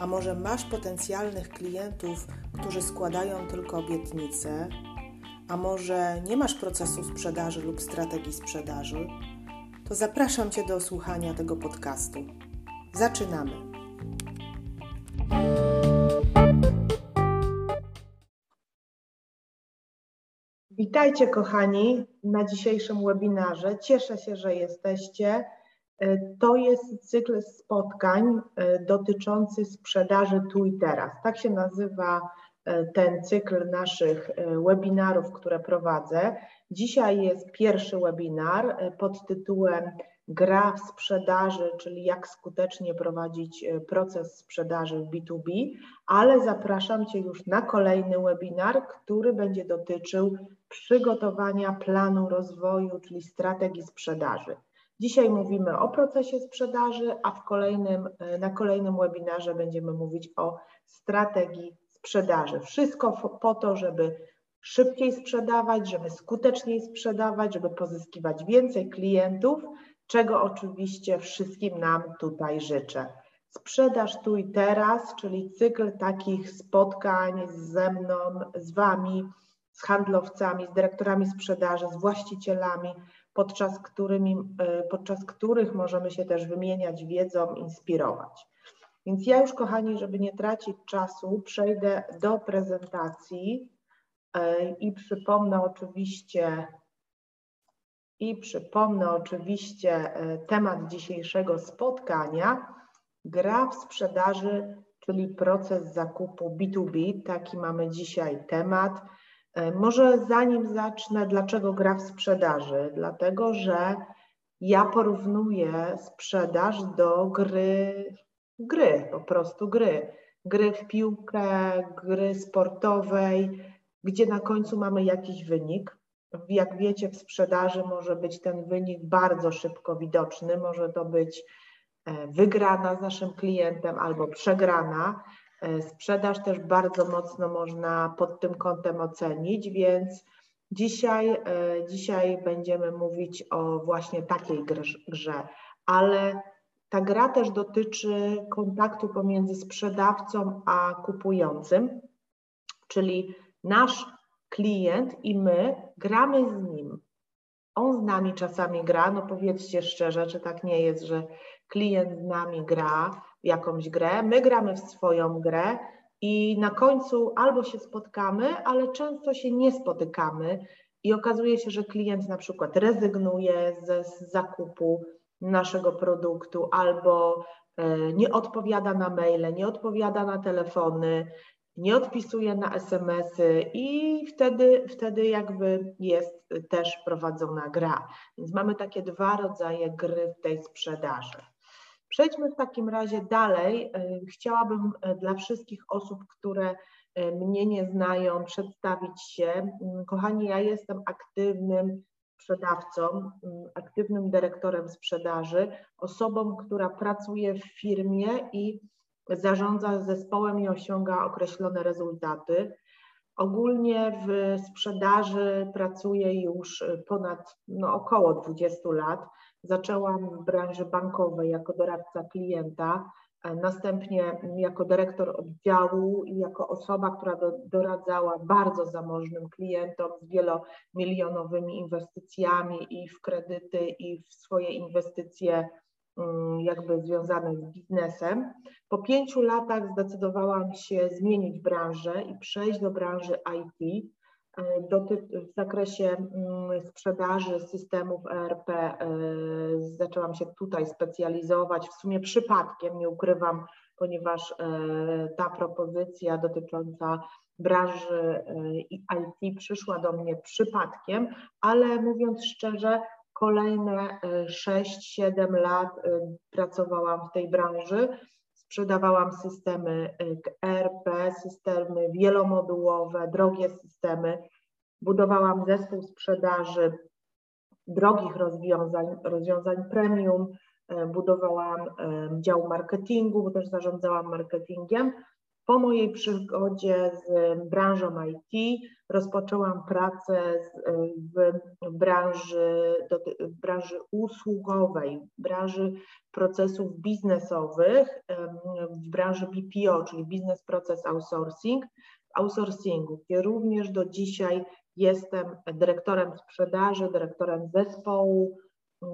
a może masz potencjalnych klientów, którzy składają tylko obietnice, a może nie masz procesu sprzedaży lub strategii sprzedaży, to zapraszam Cię do słuchania tego podcastu. Zaczynamy. Witajcie, kochani, na dzisiejszym webinarze. Cieszę się, że jesteście. To jest cykl spotkań e, dotyczący sprzedaży tu i teraz. Tak się nazywa e, ten cykl naszych e, webinarów, które prowadzę. Dzisiaj jest pierwszy webinar pod tytułem Gra w sprzedaży, czyli jak skutecznie prowadzić proces sprzedaży w B2B, ale zapraszam Cię już na kolejny webinar, który będzie dotyczył przygotowania planu rozwoju, czyli strategii sprzedaży. Dzisiaj mówimy o procesie sprzedaży, a w kolejnym, e, na kolejnym webinarze będziemy mówić o strategii sprzedaży. Wszystko po to, żeby szybciej sprzedawać, żeby skuteczniej sprzedawać, żeby pozyskiwać więcej klientów, czego oczywiście wszystkim nam tutaj życzę. Sprzedaż tu i teraz, czyli cykl takich spotkań ze mną, z Wami, z handlowcami, z dyrektorami sprzedaży, z właścicielami, podczas, którymi, e, podczas których możemy się też wymieniać wiedzą, inspirować. Więc ja już, kochani, żeby nie tracić czasu, przejdę do prezentacji e, i przypomnę oczywiście i przypomnę oczywiście e, temat dzisiejszego spotkania. Gra w sprzedaży, czyli proces zakupu B2B. Taki mamy dzisiaj temat. E, może zanim zacznę, dlaczego gra w sprzedaży? Dlatego, że ja porównuję sprzedaż do gry, gry, po prostu gry. Gry w piłkę, gry sportowej, gdzie na końcu mamy jakiś wynik. Jak wiecie, w sprzedaży może być ten wynik bardzo szybko widoczny, może to być e, wygrana z naszym klientem albo przegrana. E, sprzedaż też bardzo mocno można pod tym kątem ocenić, więc dzisiaj, e, dzisiaj będziemy mówić o właśnie takiej grze, ale ta gra też dotyczy kontaktu pomiędzy sprzedawcą a kupującym, czyli nasz klient i my gramy z nim. On z nami czasami gra, no powiedzcie szczerze, czy tak nie jest, że klient z nami gra, jakąś grę, my gramy w swoją grę i na końcu albo się spotkamy, ale często się nie spotykamy i okazuje się, że klient na przykład rezygnuje ze z zakupu naszego produktu albo e, nie odpowiada na maile, nie odpowiada na telefony, nie odpisuje na SMS-y i wtedy, wtedy jakby jest też prowadzona gra. Więc mamy takie dwa rodzaje gry w tej sprzedaży. Przejdźmy w takim razie dalej. E, chciałabym e, dla wszystkich osób, które e, mnie nie znają, przedstawić się. Mm, kochani, ja jestem aktywnym sprzedawcą, mm, aktywnym dyrektorem sprzedaży, osobą, która pracuje w firmie i zarządza zespołem i osiąga określone rezultaty. Ogólnie w sprzedaży pracuję już ponad no, około 20 lat. Zaczęłam w branży bankowej jako doradca klienta, następnie jako dyrektor oddziału i jako osoba, która do, doradzała bardzo zamożnym klientom z wielomilionowymi inwestycjami i w kredyty, i w swoje inwestycje mm, jakby związane z biznesem. Po pięciu latach zdecydowałam się zmienić branżę i przejść do branży IT. E, w zakresie mm, sprzedaży systemów ERP e, zaczęłam się tutaj specjalizować, w sumie przypadkiem, nie ukrywam, ponieważ e, ta propozycja dotycząca branży IT przyszła do mnie przypadkiem, ale mówiąc szczerze, kolejne 6-7 lat pracowałam w tej branży sprzedawałam systemy ERP, systemy wielomodułowe, drogie systemy. Budowałam zespół sprzedaży drogich rozwiązań, rozwiązań premium, budowałam dział marketingu, bo też zarządzałam marketingiem. Po mojej przygodzie z branżą IT rozpoczęłam pracę w branży, w branży usługowej, w branży procesów biznesowych, w branży BPO, czyli Business Process Outsourcing, outsourcingu, gdzie również do dzisiaj jestem dyrektorem sprzedaży, dyrektorem zespołu.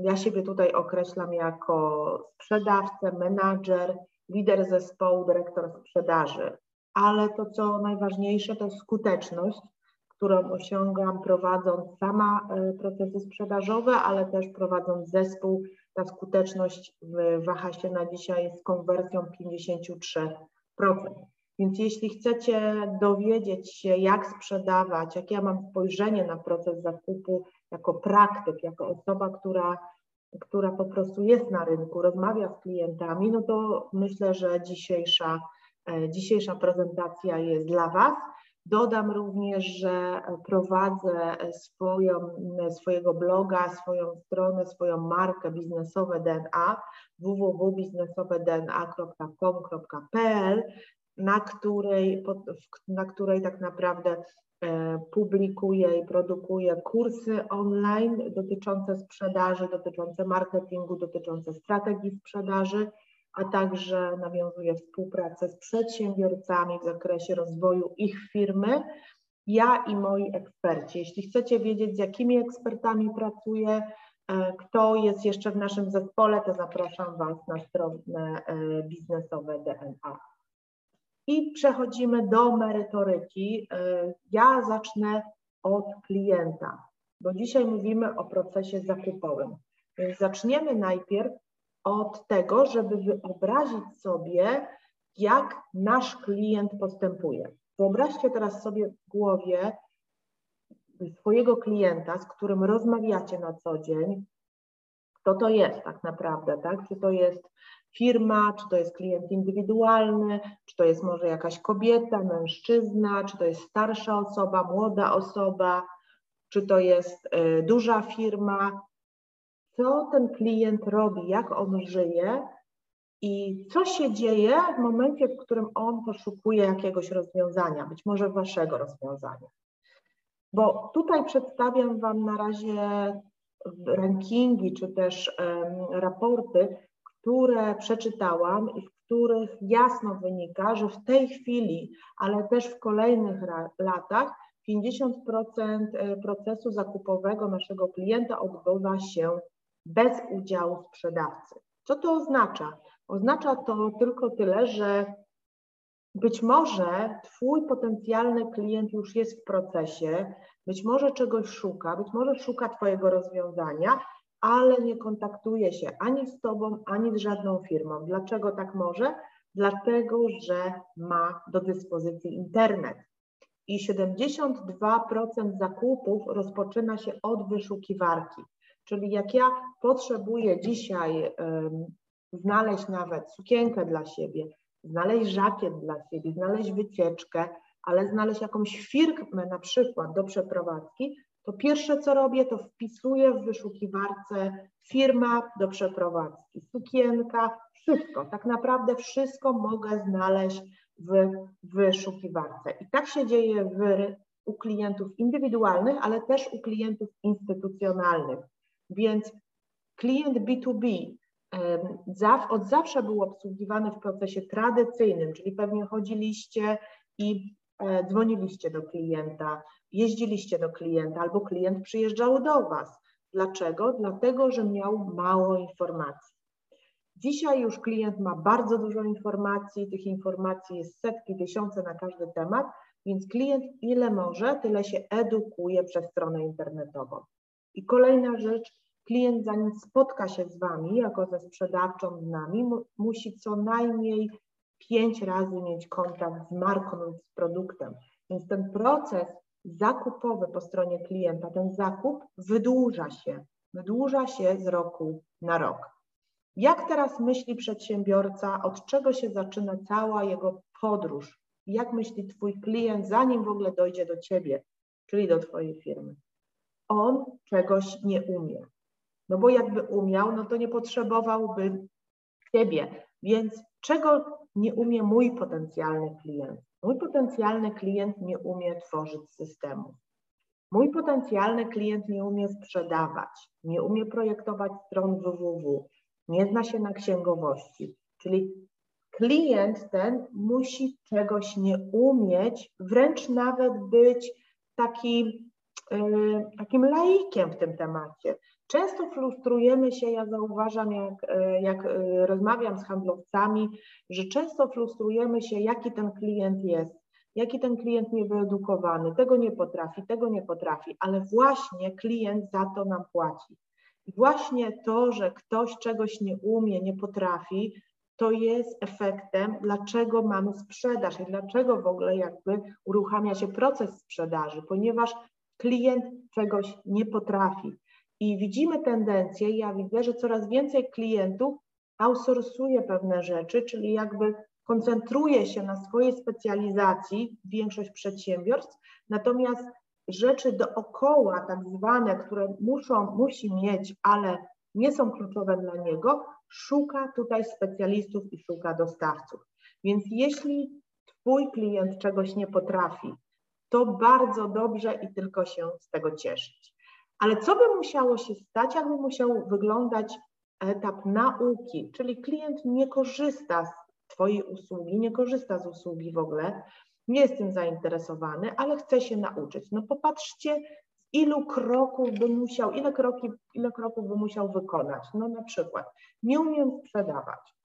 Ja siebie tutaj określam jako sprzedawcę, menadżer, lider zespołu, dyrektor sprzedaży. Ale to, co najważniejsze, to skuteczność, którą osiągam prowadząc sama e, procesy sprzedażowe, ale też prowadząc zespół. Ta skuteczność waha się na dzisiaj z konwersją 53%. Więc jeśli chcecie dowiedzieć się, jak sprzedawać, jakie ja mam spojrzenie na proces zakupu jako praktyk, jako osoba, która która po prostu jest na rynku, rozmawia z klientami, no to myślę, że dzisiejsza, e, dzisiejsza prezentacja jest dla Was. Dodam również, że prowadzę swoją, swojego bloga, swoją stronę, swoją markę biznesowe DNA www.biznesowedna.com.pl, na której, na której tak naprawdę E, publikuję i produkuję kursy online dotyczące sprzedaży, dotyczące marketingu, dotyczące strategii sprzedaży, a także nawiązuję współpracę z przedsiębiorcami w zakresie rozwoju ich firmy. Ja i moi eksperci. Jeśli chcecie wiedzieć, z jakimi ekspertami pracuję, e, kto jest jeszcze w naszym zespole, to zapraszam Was na stronę e, biznesowe DNA. I przechodzimy do merytoryki. E, ja zacznę od klienta, bo dzisiaj mówimy o procesie zakupowym. Więc zaczniemy najpierw od tego, żeby wyobrazić sobie, jak nasz klient postępuje. Wyobraźcie teraz sobie w głowie swojego klienta, z którym rozmawiacie na co dzień, kto to jest tak naprawdę, tak? Czy to jest firma, czy to jest klient indywidualny, czy to jest może jakaś kobieta, mężczyzna, czy to jest starsza osoba, młoda osoba, czy to jest y, duża firma. Co ten klient robi, jak on żyje i co się dzieje w momencie, w którym on poszukuje jakiegoś rozwiązania, być może waszego rozwiązania. Bo tutaj przedstawiam Wam na razie rankingi czy też um, raporty, które przeczytałam i w których jasno wynika, że w tej chwili, ale też w kolejnych latach 50% e, procesu zakupowego naszego klienta odbywa się bez udziału sprzedawcy. Co to oznacza? Oznacza to tylko tyle, że być może Twój potencjalny klient już jest w procesie, być może czegoś szuka, być może szuka Twojego rozwiązania, ale nie kontaktuje się ani z Tobą, ani z żadną firmą. Dlaczego tak może? Dlatego, że ma do dyspozycji internet. I 72% zakupów rozpoczyna się od wyszukiwarki. Czyli jak ja potrzebuję dzisiaj um, znaleźć nawet sukienkę dla siebie, znaleźć żakiet dla siebie, znaleźć wycieczkę, ale znaleźć jakąś firmę na przykład do przeprowadzki, to pierwsze co robię, to wpisuję w wyszukiwarce firma do przeprowadzki, sukienka, wszystko, tak naprawdę wszystko mogę znaleźć w wyszukiwarce. I tak się dzieje w, u klientów indywidualnych, ale też u klientów instytucjonalnych. Więc klient B2B od zawsze był obsługiwany w procesie tradycyjnym, czyli pewnie chodziliście i e, dzwoniliście do klienta, jeździliście do klienta albo klient przyjeżdżał do Was. Dlaczego? Dlatego, że miał mało informacji. Dzisiaj już klient ma bardzo dużo informacji, tych informacji jest setki, tysiące na każdy temat, więc klient ile może, tyle się edukuje przez stronę internetową. I kolejna rzecz, klient zanim spotka się z Wami, jako ze sprzedawczą z nami, musi co najmniej pięć razy mieć kontakt z marką lub z produktem. Więc ten proces zakupowy po stronie klienta, ten zakup wydłuża się, wydłuża się z roku na rok. Jak teraz myśli przedsiębiorca, od czego się zaczyna cała jego podróż? Jak myśli Twój klient, zanim w ogóle dojdzie do Ciebie, czyli do Twojej firmy? On czegoś nie umie. No bo jakby umiał, no to nie potrzebowałby Ciebie. Więc czego nie umie mój potencjalny klient? Mój potencjalny klient nie umie tworzyć systemu. Mój potencjalny klient nie umie sprzedawać, nie umie projektować stron www, nie zna się na księgowości. Czyli klient ten musi czegoś nie umieć, wręcz nawet być taki, yy, takim laikiem w tym temacie. Często frustrujemy się, ja zauważam, jak, yy, jak yy, rozmawiam z handlowcami, że często frustrujemy się, jaki ten klient jest, jaki ten klient niewyedukowany, tego nie potrafi, tego nie potrafi, ale właśnie klient za to nam płaci. I właśnie to, że ktoś czegoś nie umie, nie potrafi, to jest efektem, dlaczego mamy sprzedaż i dlaczego w ogóle jakby uruchamia się proces sprzedaży, ponieważ klient czegoś nie potrafi. I widzimy tendencję, ja widzę, że coraz więcej klientów outsourcuje pewne rzeczy, czyli jakby koncentruje się na swojej specjalizacji, większość przedsiębiorstw, natomiast rzeczy dookoła, tak zwane, które muszą, musi mieć, ale nie są kluczowe dla niego, szuka tutaj specjalistów i szuka dostawców. Więc jeśli Twój klient czegoś nie potrafi, to bardzo dobrze i tylko się z tego cieszyć. Ale co by musiało się stać, jakby musiał wyglądać etap nauki, czyli klient nie korzysta z Twojej usługi, nie korzysta z usługi w ogóle, nie jest tym zainteresowany, ale chce się nauczyć. No popatrzcie, ilu kroków by musiał, ile, kroki, ile kroków by musiał wykonać. No na przykład, nie umiem sprzedawać.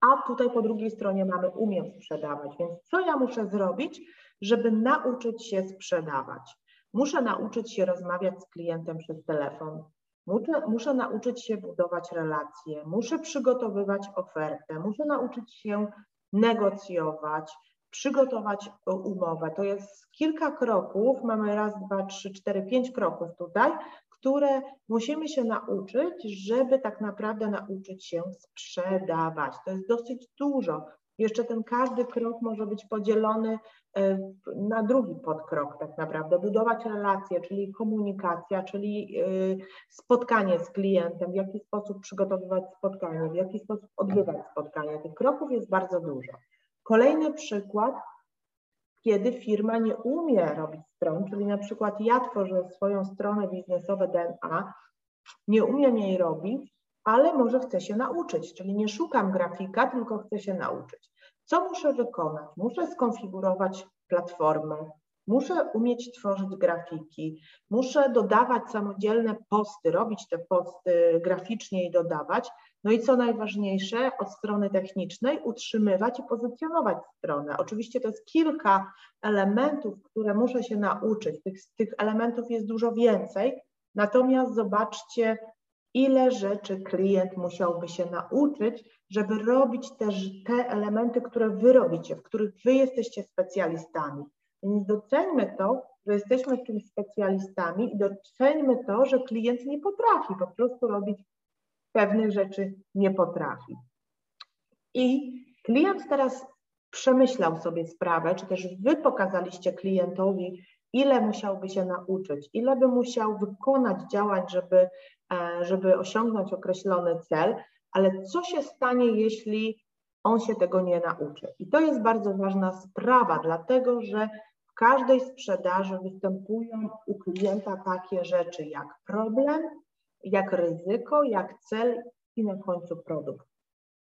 A tutaj po drugiej stronie mamy umiem sprzedawać, więc co ja muszę zrobić, żeby nauczyć się sprzedawać? Muszę nauczyć się rozmawiać z klientem przez telefon, Muszę, muszę nauczyć się budować relacje, muszę przygotowywać ofertę, muszę nauczyć się negocjować, przygotować umowę. To jest kilka kroków, mamy raz, dwa, trzy, cztery, pięć kroków tutaj, które musimy się nauczyć, żeby tak naprawdę nauczyć się sprzedawać. To jest dosyć dużo. Jeszcze ten każdy krok może być podzielony e, na drugi podkrok tak naprawdę. Budować relacje, czyli komunikacja, czyli e, spotkanie z klientem, w jaki sposób przygotowywać spotkanie, w jaki sposób odbywać spotkanie. Tych kroków jest bardzo dużo. Kolejny przykład, kiedy firma nie umie robić stron, czyli na przykład ja tworzę swoją stronę biznesową DNA, nie umiem jej robić, ale może chcę się nauczyć, czyli nie szukam grafika, tylko chcę się nauczyć. Co muszę wykonać? Muszę skonfigurować platformę, muszę umieć tworzyć grafiki, muszę dodawać samodzielne posty, robić te posty graficznie i dodawać. No i co najważniejsze, od strony technicznej utrzymywać i pozycjonować stronę. Oczywiście to jest kilka elementów, które muszę się nauczyć. Tych, tych elementów jest dużo więcej, natomiast zobaczcie, ile rzeczy klient musiałby się nauczyć, żeby robić też te elementy, które wy robicie, w których wy jesteście specjalistami. Więc doceńmy to, że jesteśmy w tym specjalistami i doceńmy to, że klient nie potrafi po prostu robić pewnych rzeczy, nie potrafi. I klient teraz przemyślał sobie sprawę, czy też wy pokazaliście klientowi, ile musiałby się nauczyć, ile by musiał wykonać działań, żeby żeby osiągnąć określony cel, ale co się stanie, jeśli on się tego nie nauczy? I to jest bardzo ważna sprawa, dlatego że w każdej sprzedaży występują u klienta takie rzeczy jak problem, jak ryzyko, jak cel i na końcu produkt.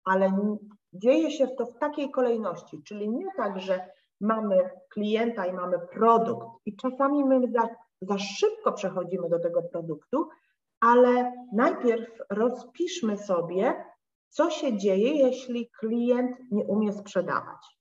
Ale dzieje się to w takiej kolejności, czyli nie tak, że mamy klienta i mamy produkt i czasami my za, za szybko przechodzimy do tego produktu, ale najpierw rozpiszmy sobie, co się dzieje, jeśli klient nie umie sprzedawać.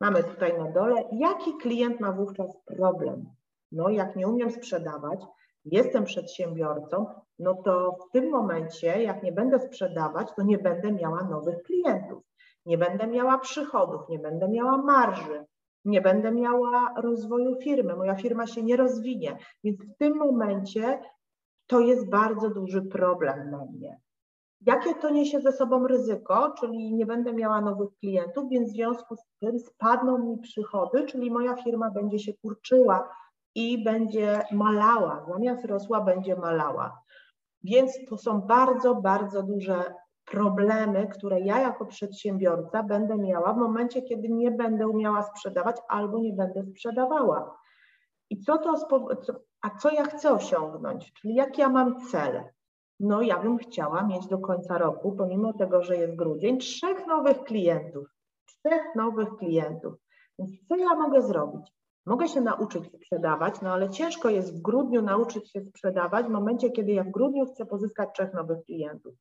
Mamy tutaj na dole, jaki klient ma wówczas problem. No, jak nie umiem sprzedawać, jestem przedsiębiorcą, no to w tym momencie, jak nie będę sprzedawać, to nie będę miała nowych klientów, nie będę miała przychodów, nie będę miała marży, nie będę miała rozwoju firmy, moja firma się nie rozwinie. Więc w tym momencie to jest bardzo duży problem dla mnie. Jakie to niesie ze sobą ryzyko, czyli nie będę miała nowych klientów, więc w związku z tym spadną mi przychody, czyli moja firma będzie się kurczyła i będzie malała, zamiast rosła, będzie malała. Więc to są bardzo, bardzo duże problemy, które ja jako przedsiębiorca będę miała w momencie, kiedy nie będę umiała sprzedawać albo nie będę sprzedawała. I co to, a co ja chcę osiągnąć? Czyli jak ja mam cel? No ja bym chciała mieć do końca roku, pomimo tego, że jest grudzień, trzech nowych klientów. Trzech nowych klientów. Więc co ja mogę zrobić? Mogę się nauczyć sprzedawać, no ale ciężko jest w grudniu nauczyć się sprzedawać w momencie, kiedy ja w grudniu chcę pozyskać trzech nowych klientów.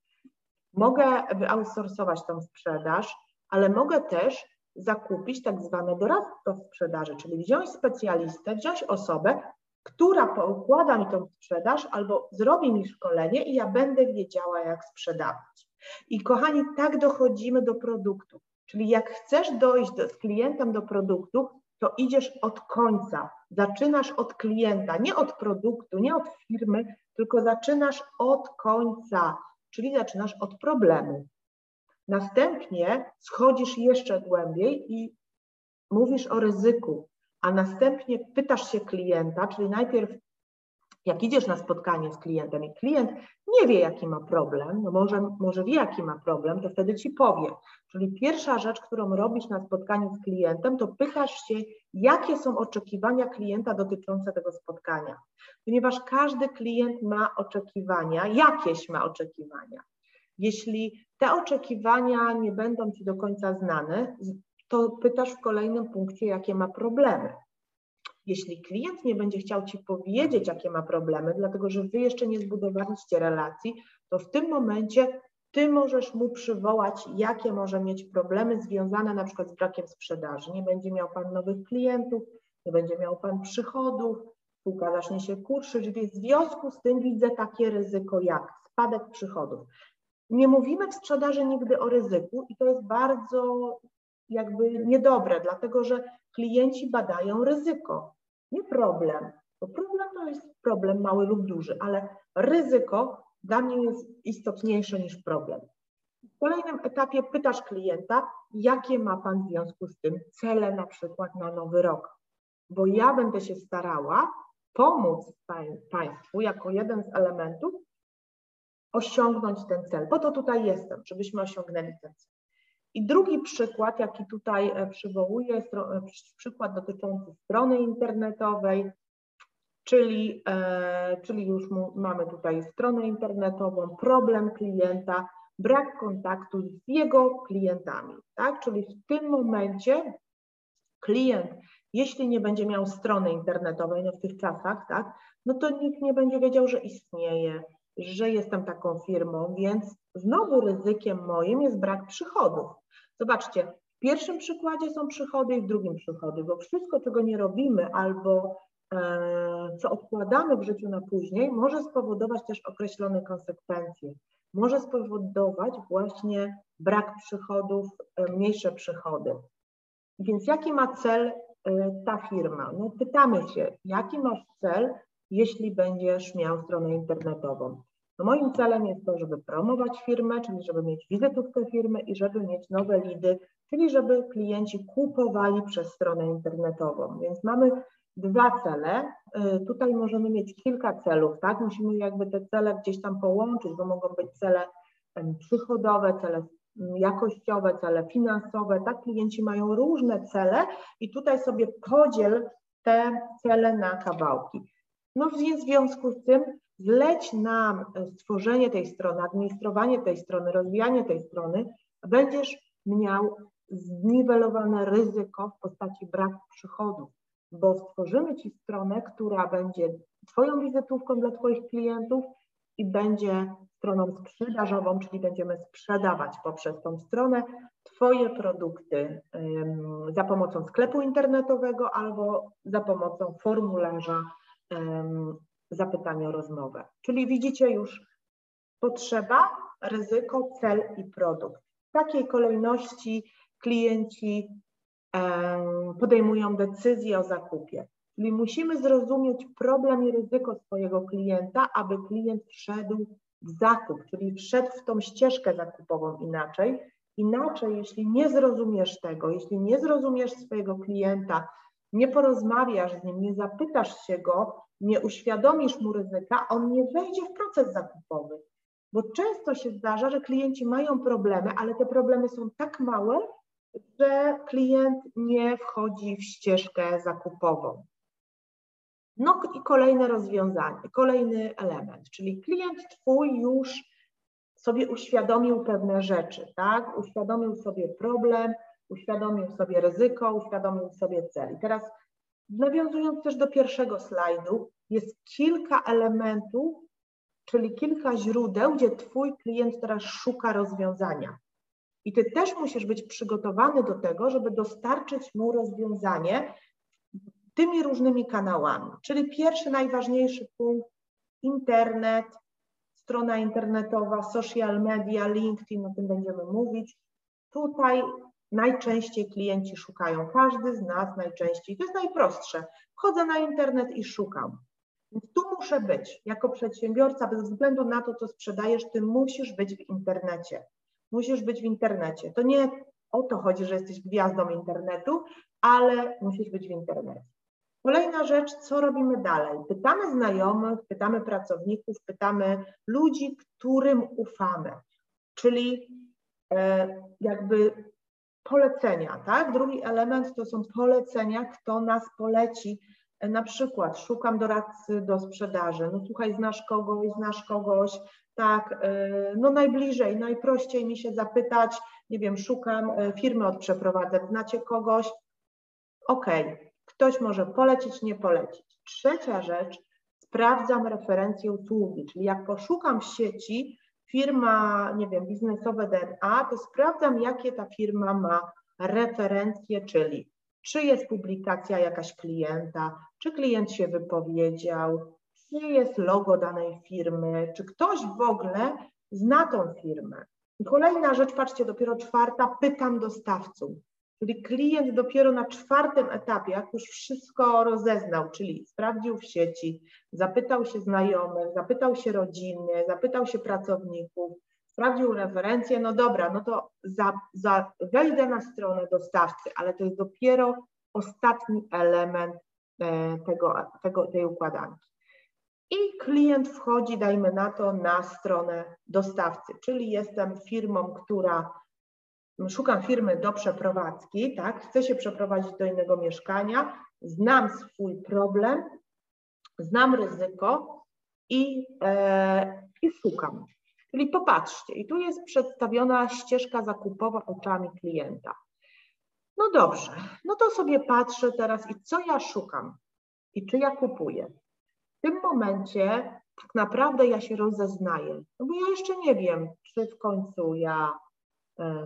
Mogę wyoutsourcować tą sprzedaż, ale mogę też zakupić tak zwane doradztwo sprzedaży, czyli wziąć specjalistę, wziąć osobę, która poukłada mi tą sprzedaż albo zrobi mi szkolenie i ja będę wiedziała, jak sprzedawać. I kochani, tak dochodzimy do produktu. Czyli jak chcesz dojść do, z klientem do produktu, to idziesz od końca. Zaczynasz od klienta, nie od produktu, nie od firmy, tylko zaczynasz od końca, czyli zaczynasz od problemu. Następnie schodzisz jeszcze głębiej i mówisz o ryzyku, a następnie pytasz się klienta, czyli najpierw jak idziesz na spotkanie z klientem i klient nie wie, jaki ma problem, no może, może wie, jaki ma problem, to wtedy ci powie. Czyli pierwsza rzecz, którą robisz na spotkaniu z klientem, to pytasz się, jakie są oczekiwania klienta dotyczące tego spotkania. Ponieważ każdy klient ma oczekiwania, jakieś ma oczekiwania. Jeśli te oczekiwania nie będą ci do końca znane, to pytasz w kolejnym punkcie, jakie ma problemy. Jeśli klient nie będzie chciał Ci powiedzieć, jakie ma problemy, dlatego że Wy jeszcze nie zbudowaliście relacji, to w tym momencie Ty możesz mu przywołać, jakie może mieć problemy związane na przykład z brakiem sprzedaży. Nie będzie miał Pan nowych klientów, nie będzie miał Pan przychodów, spółka zacznie się kurszyć, więc w związku z tym widzę takie ryzyko jak spadek przychodów. Nie mówimy w sprzedaży nigdy o ryzyku i to jest bardzo jakby niedobre, dlatego że klienci badają ryzyko, nie problem. Bo problem to jest problem mały lub duży, ale ryzyko dla mnie jest istotniejsze niż problem. W kolejnym etapie pytasz klienta, jakie ma Pan w związku z tym cele na przykład na nowy rok. Bo ja będę się starała pomóc Państwu jako jeden z elementów osiągnąć ten cel. Po to tutaj jestem, żebyśmy osiągnęli ten cel. I drugi przykład, jaki tutaj e, przywołuję, jest e, przykład dotyczący strony internetowej, czyli, e, czyli już mamy tutaj stronę internetową, problem klienta, brak kontaktu z jego klientami, tak? Czyli w tym momencie klient, jeśli nie będzie miał strony internetowej, no w tych czasach, tak, no to nikt nie będzie wiedział, że istnieje, że jestem taką firmą, więc znowu ryzykiem moim jest brak przychodów. Zobaczcie, w pierwszym przykładzie są przychody i w drugim przychody, bo wszystko, czego nie robimy albo e, co odkładamy w życiu na później, może spowodować też określone konsekwencje. Może spowodować właśnie brak przychodów, e, mniejsze przychody. Więc jaki ma cel e, ta firma? No pytamy się, jaki masz cel, jeśli będziesz miał stronę internetową? Moim celem jest to, żeby promować firmę, czyli żeby mieć wizytówkę firmy i żeby mieć nowe lidy, czyli żeby klienci kupowali przez stronę internetową. Więc mamy dwa cele. Y, tutaj możemy mieć kilka celów, tak? Musimy jakby te cele gdzieś tam połączyć, bo mogą być cele przychodowe, cele jakościowe, cele finansowe, tak? Klienci mają różne cele i tutaj sobie podziel te cele na kawałki. No w związku z tym zleć nam e, stworzenie tej strony, administrowanie tej strony, rozwijanie tej strony, będziesz miał zniwelowane ryzyko w postaci braku przychodów, bo stworzymy Ci stronę, która będzie Twoją wizytówką dla Twoich klientów i będzie stroną sprzedażową, czyli będziemy sprzedawać poprzez tą stronę Twoje produkty za pomocą sklepu internetowego albo za pomocą formularza zapytanie o rozmowę. Czyli widzicie już potrzeba, ryzyko, cel i produkt. W takiej kolejności klienci podejmują decyzję o zakupie. Czyli musimy zrozumieć problem i ryzyko swojego klienta, aby klient wszedł w zakup, czyli wszedł w tą ścieżkę zakupową inaczej. Inaczej, jeśli nie zrozumiesz tego, jeśli nie zrozumiesz swojego klienta, nie porozmawiasz z nim, nie zapytasz się go, nie uświadomisz mu ryzyka, on nie wejdzie w proces zakupowy. Bo często się zdarza, że klienci mają problemy, ale te problemy są tak małe, że klient nie wchodzi w ścieżkę zakupową. No i kolejne rozwiązanie, kolejny element, czyli klient Twój już sobie uświadomił pewne rzeczy, tak? Uświadomił sobie problem, uświadomił sobie ryzyko, uświadomił sobie cel. I teraz nawiązując też do pierwszego slajdu, jest kilka elementów, czyli kilka źródeł, gdzie Twój klient teraz szuka rozwiązania. I Ty też musisz być przygotowany do tego, żeby dostarczyć mu rozwiązanie tymi różnymi kanałami. Czyli pierwszy, najważniejszy punkt, internet, strona internetowa, social media, LinkedIn, o tym będziemy mówić. Tutaj najczęściej klienci szukają, każdy z nas najczęściej, to jest najprostsze. Wchodzę na internet i szukam. Więc tu muszę być. Jako przedsiębiorca, bez względu na to, co sprzedajesz, ty musisz być w internecie. Musisz być w internecie. To nie o to chodzi, że jesteś gwiazdą internetu, ale musisz być w internecie. Kolejna rzecz, co robimy dalej? Pytamy znajomych, pytamy pracowników, pytamy ludzi, którym ufamy, czyli e, jakby polecenia, tak? Drugi element to są polecenia, kto nas poleci. Na przykład szukam doradcy do sprzedaży, no słuchaj, znasz kogoś, znasz kogoś, tak, e, no najbliżej, najprościej mi się zapytać, nie wiem, szukam firmy od przeprowadzek, znacie kogoś? Okej, okay Ktoś może polecić, nie polecić. Trzecia rzecz, sprawdzam referencję usługi, czyli jak poszukam sieci firma, nie wiem, biznesowe DNA, to sprawdzam, jakie ta firma ma referencje, czyli czy jest publikacja jakaś klienta, czy klient się wypowiedział, czy jest logo danej firmy, czy ktoś w ogóle zna tą firmę. I kolejna rzecz, patrzcie, dopiero czwarta, pytam dostawców. Czyli klient dopiero na czwartym etapie, jak już wszystko rozeznał, czyli sprawdził w sieci, zapytał się znajomych, zapytał się rodziny, zapytał się pracowników, sprawdził referencje, no dobra, no to za, za, wejdę na stronę dostawcy, ale to jest dopiero ostatni element e, tego, tego, tej układanki. I klient wchodzi, dajmy na to, na stronę dostawcy, czyli jestem firmą, która szukam firmy do przeprowadzki, tak, chcę się przeprowadzić do innego mieszkania, znam swój problem, znam ryzyko i, e, i szukam. Czyli popatrzcie, i tu jest przedstawiona ścieżka zakupowa oczami klienta. No dobrze, no to sobie patrzę teraz i co ja szukam i czy ja kupuję. W tym momencie tak naprawdę ja się rozeznaję, no bo ja jeszcze nie wiem, czy w końcu ja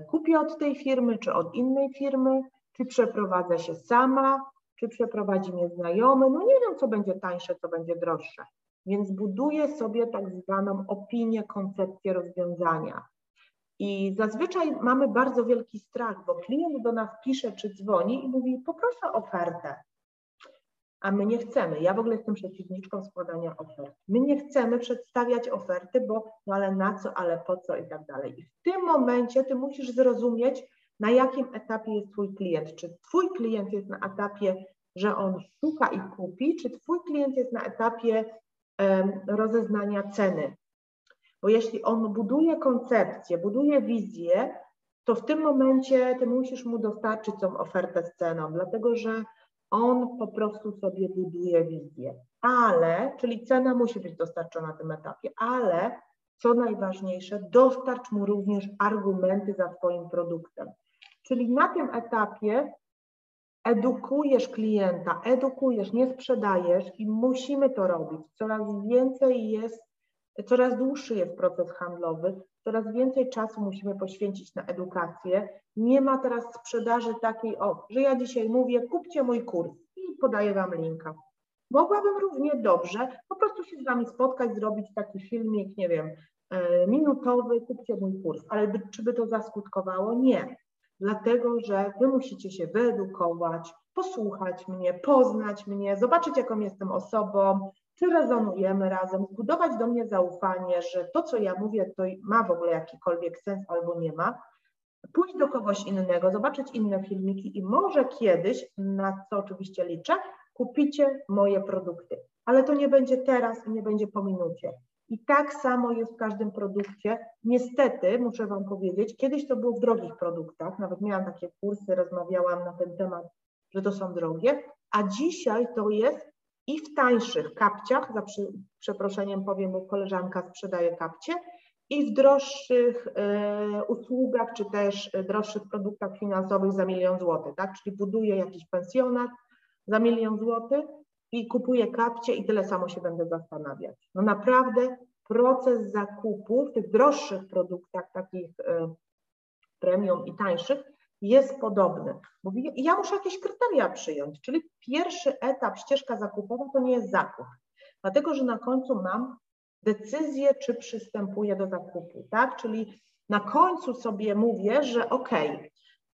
kupię od tej firmy, czy od innej firmy, czy przeprowadzę się sama, czy przeprowadzi mnie znajomy. No nie wiem, co będzie tańsze, co będzie droższe. Więc buduję sobie tak zwaną opinię, koncepcję rozwiązania. I zazwyczaj mamy bardzo wielki strach, bo klient do nas pisze czy dzwoni i mówi: Poproszę ofertę a my nie chcemy. Ja w ogóle jestem przeciwniczką składania ofert. My nie chcemy przedstawiać oferty, bo no ale na co, ale po co i tak dalej. I w tym momencie ty musisz zrozumieć, na jakim etapie jest twój klient. Czy twój klient jest na etapie, że on szuka i kupi, czy twój klient jest na etapie um, rozeznania ceny. Bo jeśli on buduje koncepcję, buduje wizję, to w tym momencie ty musisz mu dostarczyć tą ofertę z ceną, dlatego że on po prostu sobie buduje wizję. Ale, czyli cena musi być dostarczona na tym etapie, ale co najważniejsze, dostarcz mu również argumenty za Twoim produktem. Czyli na tym etapie edukujesz klienta, edukujesz, nie sprzedajesz i musimy to robić. Coraz więcej jest, coraz dłuższy jest proces handlowy, coraz więcej czasu musimy poświęcić na edukację. Nie ma teraz sprzedaży takiej, o, że ja dzisiaj mówię, kupcie mój kurs i podaję Wam linka. Mogłabym równie dobrze po prostu się z Wami spotkać, zrobić taki filmik, nie wiem, e, minutowy, kupcie mój kurs, ale by, czy by to zaskutkowało? Nie. Dlatego, że Wy musicie się wyedukować, posłuchać mnie, poznać mnie, zobaczyć, jaką jestem osobą, czy rezonujemy razem, zbudować do mnie zaufanie, że to, co ja mówię, to ma w ogóle jakikolwiek sens albo nie ma, pójść do kogoś innego, zobaczyć inne filmiki i może kiedyś, na co oczywiście liczę, kupicie moje produkty. Ale to nie będzie teraz i nie będzie po minucie. I tak samo jest w każdym produkcie. Niestety, muszę Wam powiedzieć, kiedyś to było w drogich produktach, nawet miałam takie kursy, rozmawiałam na ten temat, że to są drogie, a dzisiaj to jest i w tańszych kapciach, za przy, przeproszeniem powiem, bo koleżanka sprzedaje kapcie, i w droższych e, usługach, czy też droższych produktach finansowych za milion złotych, tak? Czyli buduje jakiś pensjonat za milion złotych i kupuję kapcie i tyle samo się będę zastanawiać. No naprawdę proces zakupu w tych droższych produktach, takich e, premium i tańszych, jest podobny. Bo ja muszę jakieś kryteria przyjąć, czyli pierwszy etap, ścieżka zakupowa to nie jest zakup, dlatego że na końcu mam decyzję, czy przystępuję do zakupu, tak? Czyli na końcu sobie mówię, że ok,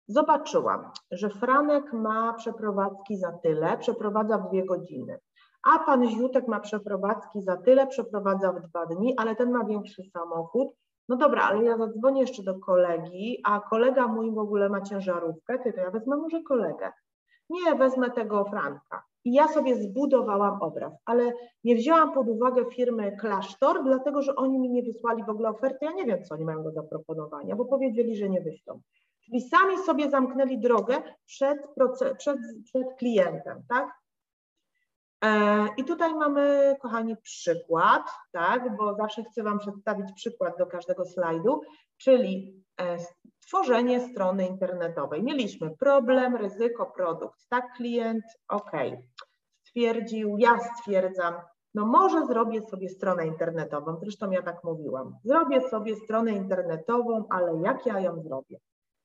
zobaczyłam, że Franek ma przeprowadzki za tyle, przeprowadza w dwie godziny, a pan Ziutek ma przeprowadzki za tyle, przeprowadza w dwa dni, ale ten ma większy samochód, no dobra, ale ja zadzwonię jeszcze do kolegi, a kolega mój w ogóle ma ciężarówkę, ty to ja wezmę może kolegę. Nie, wezmę tego Franka. I ja sobie zbudowałam obraz, ale nie wzięłam pod uwagę firmy Klasztor, dlatego że oni mi nie wysłali w ogóle oferty. Ja nie wiem, co oni mają do zaproponowania, bo powiedzieli, że nie wyślą. Czyli sami sobie zamknęli drogę przed, przed, przed klientem, tak? E, I tutaj mamy, kochani, przykład, tak, bo zawsze chcę Wam przedstawić przykład do każdego slajdu, czyli e, tworzenie strony internetowej. Mieliśmy problem, ryzyko, produkt, tak, klient, ok, stwierdził, ja stwierdzam, no może zrobię sobie stronę internetową, zresztą ja tak mówiłam, zrobię sobie stronę internetową, ale jak ja ją zrobię?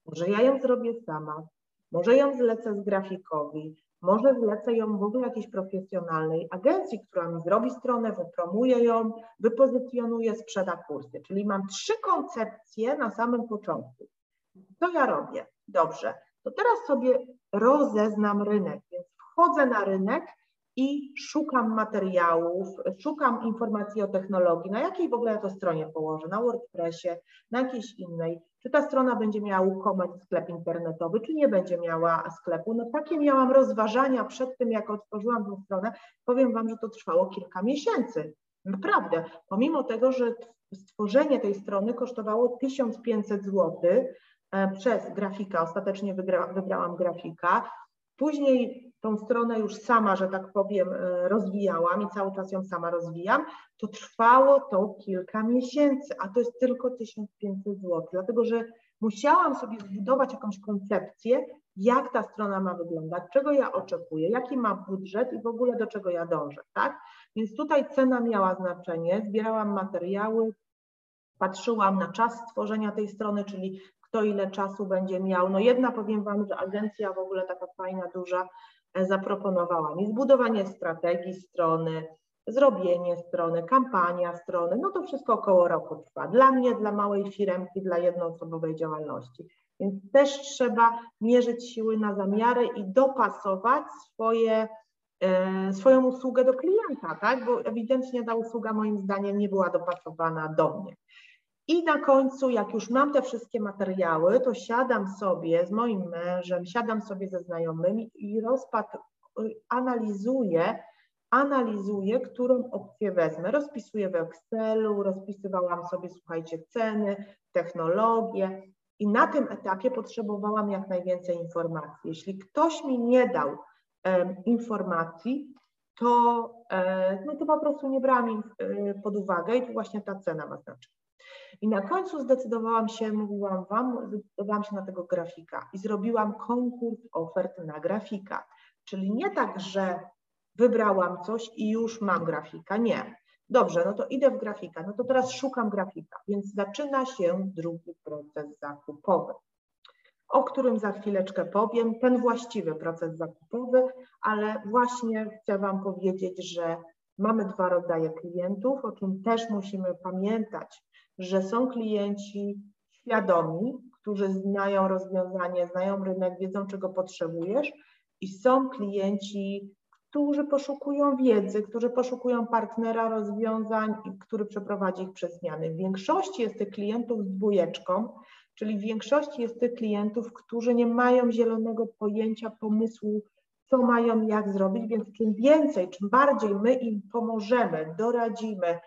Może ja ją zrobię sama, może ją zlecę z grafikowi, może zlecę ją w ogóle jakiejś profesjonalnej agencji, która mi zrobi stronę, wypromuje ją, wypozycjonuje, sprzeda kursy. Czyli mam trzy koncepcje na samym początku. Co ja robię? Dobrze, to teraz sobie rozeznam rynek, więc wchodzę na rynek i szukam materiałów, szukam informacji o technologii, na jakiej w ogóle ja to stronie położę, na WordPressie, na jakiejś innej, czy ta strona będzie miała WooCommerce, sklep internetowy, czy nie będzie miała sklepu. No takie miałam rozważania przed tym, jak otworzyłam tę stronę. Powiem Wam, że to trwało kilka miesięcy. Naprawdę, pomimo tego, że stworzenie tej strony kosztowało 1500 zł e, przez grafika, ostatecznie wygra, wybrałam grafika, Później tą stronę już sama, że tak powiem, e, rozwijałam i cały czas ją sama rozwijam, to trwało to kilka miesięcy, a to jest tylko 1500 zł, dlatego że musiałam sobie zbudować jakąś koncepcję, jak ta strona ma wyglądać, czego ja oczekuję, jaki ma budżet i w ogóle do czego ja dążę, tak? Więc tutaj cena miała znaczenie, zbierałam materiały, patrzyłam na czas stworzenia tej strony, czyli kto ile czasu będzie miał. No jedna powiem Wam, że agencja w ogóle taka fajna, duża e, zaproponowała mi zbudowanie strategii strony, zrobienie strony, kampania strony, no to wszystko około roku trwa. Dla mnie, dla małej firmki, dla jednoosobowej działalności. Więc też trzeba mierzyć siły na zamiary i dopasować swoje, e, swoją usługę do klienta, tak? Bo ewidentnie ta usługa moim zdaniem nie była dopasowana do mnie. I na końcu, jak już mam te wszystkie materiały, to siadam sobie z moim mężem, siadam sobie ze znajomymi i rozpatr, analizuję, analizuję, którą opcję wezmę. Rozpisuję w Excelu, rozpisywałam sobie, słuchajcie, ceny, technologie i na tym etapie potrzebowałam jak najwięcej informacji. Jeśli ktoś mi nie dał um, informacji, to, um, no to po prostu nie brałam im um, pod uwagę i tu właśnie ta cena ma znaczenie. I na końcu zdecydowałam się, mówiłam Wam, zdecydowałam się na tego grafika i zrobiłam konkurs ofert na grafika. Czyli nie tak, że wybrałam coś i już mam grafika, nie. Dobrze, no to idę w grafika, no to teraz szukam grafika, więc zaczyna się drugi proces zakupowy, o którym za chwileczkę powiem, ten właściwy proces zakupowy, ale właśnie chcę Wam powiedzieć, że mamy dwa rodzaje klientów, o czym też musimy pamiętać, że są klienci świadomi, którzy znają rozwiązanie, znają rynek, wiedzą czego potrzebujesz i są klienci, którzy poszukują wiedzy, którzy poszukują partnera rozwiązań, który przeprowadzi ich przez zmiany. W większości jest tych klientów z dwójeczką, czyli w większości jest tych klientów, którzy nie mają zielonego pojęcia, pomysłu, co mają, jak zrobić, więc czym więcej, czym bardziej my im pomożemy, doradzimy,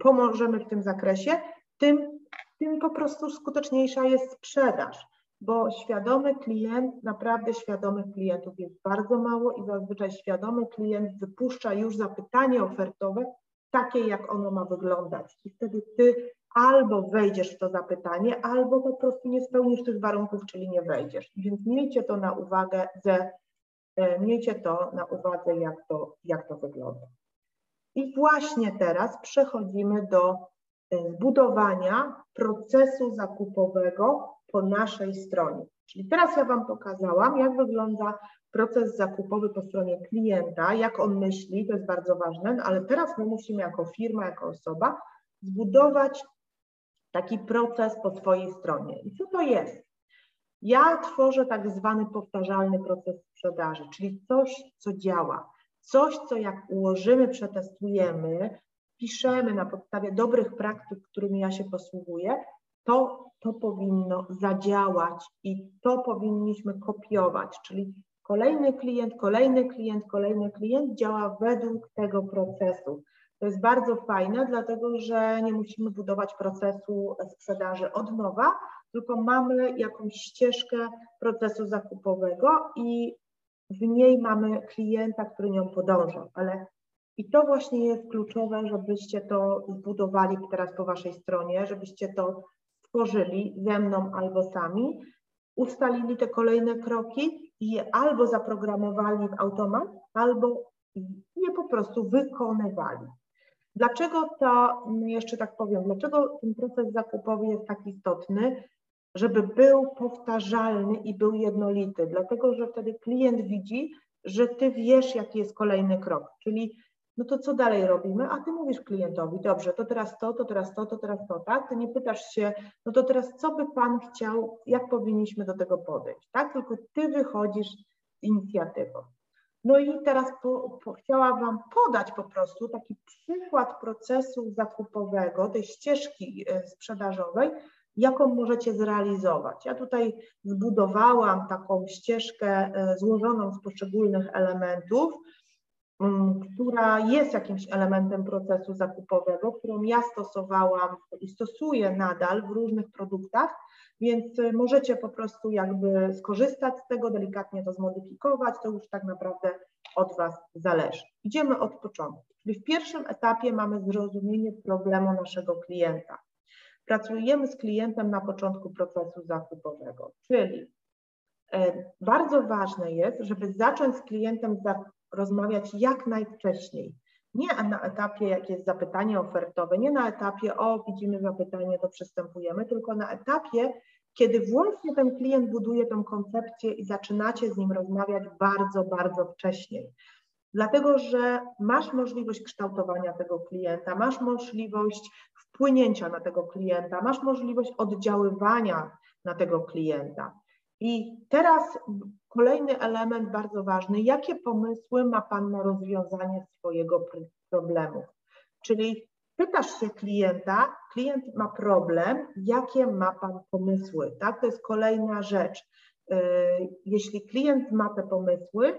pomożemy w tym zakresie, tym, tym po prostu skuteczniejsza jest sprzedaż bo świadomy klient, naprawdę świadomych klientów jest bardzo mało i zazwyczaj świadomy klient wypuszcza już zapytanie ofertowe takie, jak ono ma wyglądać. I wtedy ty albo wejdziesz w to zapytanie, albo po prostu nie spełnisz tych warunków, czyli nie wejdziesz. Więc miejcie to na uwagę, ze, e, miejcie to na uwadze, jak to, jak to wygląda. I właśnie teraz przechodzimy do zbudowania procesu zakupowego po naszej stronie. Czyli teraz ja Wam pokazałam, jak wygląda proces zakupowy po stronie klienta, jak on myśli, to jest bardzo ważne, no ale teraz my musimy jako firma, jako osoba zbudować taki proces po swojej stronie. I co to jest? Ja tworzę tak zwany powtarzalny proces sprzedaży, czyli coś, co działa. Coś, co jak ułożymy, przetestujemy, piszemy na podstawie dobrych praktyk, którymi ja się posługuję, to, to powinno zadziałać i to powinniśmy kopiować, czyli kolejny klient, kolejny klient, kolejny klient działa według tego procesu. To jest bardzo fajne, dlatego że nie musimy budować procesu sprzedaży od nowa, tylko mamy jakąś ścieżkę procesu zakupowego i w niej mamy klienta, który nią podąża, ale i to właśnie jest kluczowe, żebyście to zbudowali teraz po waszej stronie, żebyście to stworzyli ze mną albo sami, ustalili te kolejne kroki i je albo zaprogramowali w automat, albo je po prostu wykonywali. Dlaczego to, jeszcze tak powiem, dlaczego ten proces zakupowy jest tak istotny, żeby był powtarzalny i był jednolity? Dlatego, że wtedy klient widzi, że ty wiesz, jaki jest kolejny krok, czyli no to co dalej robimy? A ty mówisz klientowi, dobrze, to teraz to, to teraz to, to teraz to, tak? Ty nie pytasz się, no to teraz co by pan chciał, jak powinniśmy do tego podejść, tak? Tylko ty wychodzisz z inicjatywą. No i teraz po, po, chciałam Wam podać po prostu taki przykład procesu zakupowego, tej ścieżki e, sprzedażowej, jaką możecie zrealizować. Ja tutaj zbudowałam taką ścieżkę e, złożoną z poszczególnych elementów, która jest jakimś elementem procesu zakupowego, którą ja stosowałam i stosuję nadal w różnych produktach, więc y, możecie po prostu jakby skorzystać z tego, delikatnie to zmodyfikować, to już tak naprawdę od Was zależy. Idziemy od początku, czyli w pierwszym etapie mamy zrozumienie problemu naszego klienta. Pracujemy z klientem na początku procesu zakupowego, czyli e, bardzo ważne jest, żeby zacząć z klientem rozmawiać jak najwcześniej. Nie na etapie, jak jest zapytanie ofertowe, nie na etapie, o, widzimy zapytanie, to przystępujemy, tylko na etapie, kiedy właśnie ten klient buduje tą koncepcję i zaczynacie z nim rozmawiać bardzo, bardzo wcześniej. Dlatego, że masz możliwość kształtowania tego klienta, masz możliwość wpłynięcia na tego klienta, masz możliwość oddziaływania na tego klienta. I teraz kolejny element bardzo ważny. Jakie pomysły ma Pan na rozwiązanie swojego problemu? Czyli pytasz się klienta, klient ma problem, jakie ma Pan pomysły? Tak? To jest kolejna rzecz. Y, jeśli klient ma te pomysły,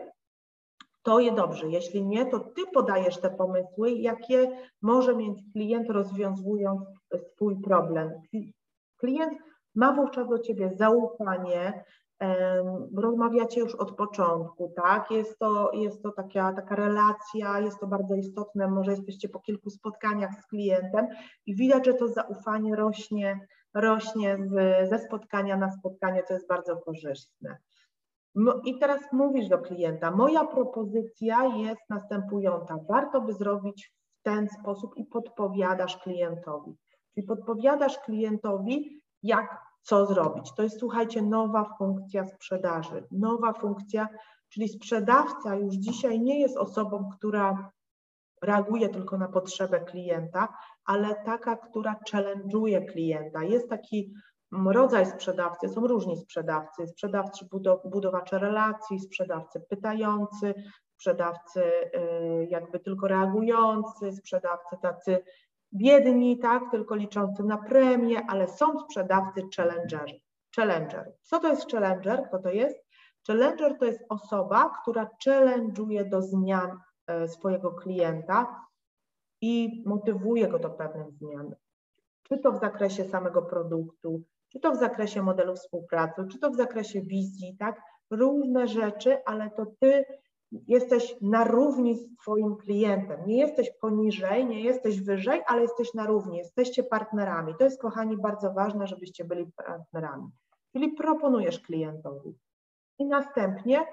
to je dobrze. Jeśli nie, to ty podajesz te pomysły, jakie może mieć klient rozwiązując swój problem. Klient ma wówczas do ciebie zaufanie, rozmawiacie już od początku, tak? Jest to, jest to taka, taka relacja, jest to bardzo istotne, może jesteście po kilku spotkaniach z klientem i widać, że to zaufanie rośnie, rośnie z, ze spotkania na spotkanie, co jest bardzo korzystne. No I teraz mówisz do klienta, moja propozycja jest następująca, warto by zrobić w ten sposób i podpowiadasz klientowi. Czyli podpowiadasz klientowi, jak co zrobić. To jest, słuchajcie, nowa funkcja sprzedaży. Nowa funkcja, czyli sprzedawca już dzisiaj nie jest osobą, która reaguje tylko na potrzebę klienta, ale taka, która challenge'uje klienta. Jest taki rodzaj sprzedawcy, są różni sprzedawcy, sprzedawcy budowacze relacji, sprzedawcy pytający, sprzedawcy jakby tylko reagujący, sprzedawcy tacy biedni, tak, tylko liczący na premię, ale są sprzedawcy challengerzy. Challenger. Co to jest challenger? Kto to jest? Challenger to jest osoba, która challenge'uje do zmian e, swojego klienta i motywuje go do pewnych zmian. Czy to w zakresie samego produktu, czy to w zakresie modelu współpracy, czy to w zakresie wizji, tak? Różne rzeczy, ale to ty jesteś na równi z Twoim klientem. Nie jesteś poniżej, nie jesteś wyżej, ale jesteś na równi, jesteście partnerami. To jest, kochani, bardzo ważne, żebyście byli partnerami. Czyli proponujesz klientowi i następnie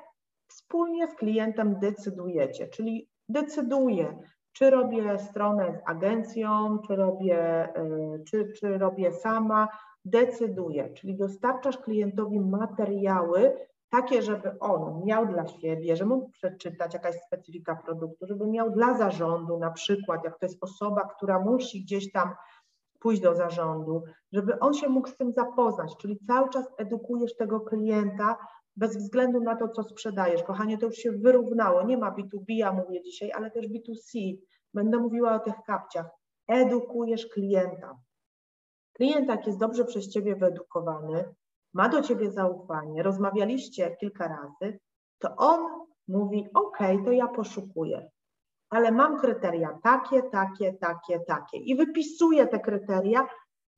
wspólnie z klientem decydujecie, czyli decyduję, czy robię stronę z agencją, czy robię, y, czy, czy robię sama, decyduję, czyli dostarczasz klientowi materiały, takie, żeby on miał dla siebie, że mógł przeczytać jakaś specyfika produktu, żeby miał dla zarządu na przykład, jak to jest osoba, która musi gdzieś tam pójść do zarządu, żeby on się mógł z tym zapoznać, czyli cały czas edukujesz tego klienta bez względu na to, co sprzedajesz. Kochanie, to już się wyrównało, nie ma B2B, ja mówię dzisiaj, ale też B2C. Będę mówiła o tych kapciach. Edukujesz klienta. Klient, jak jest dobrze przez Ciebie wyedukowany, ma do ciebie zaufanie, rozmawialiście kilka razy, to on mówi: OK, to ja poszukuję, ale mam kryteria takie, takie, takie, takie i wypisuje te kryteria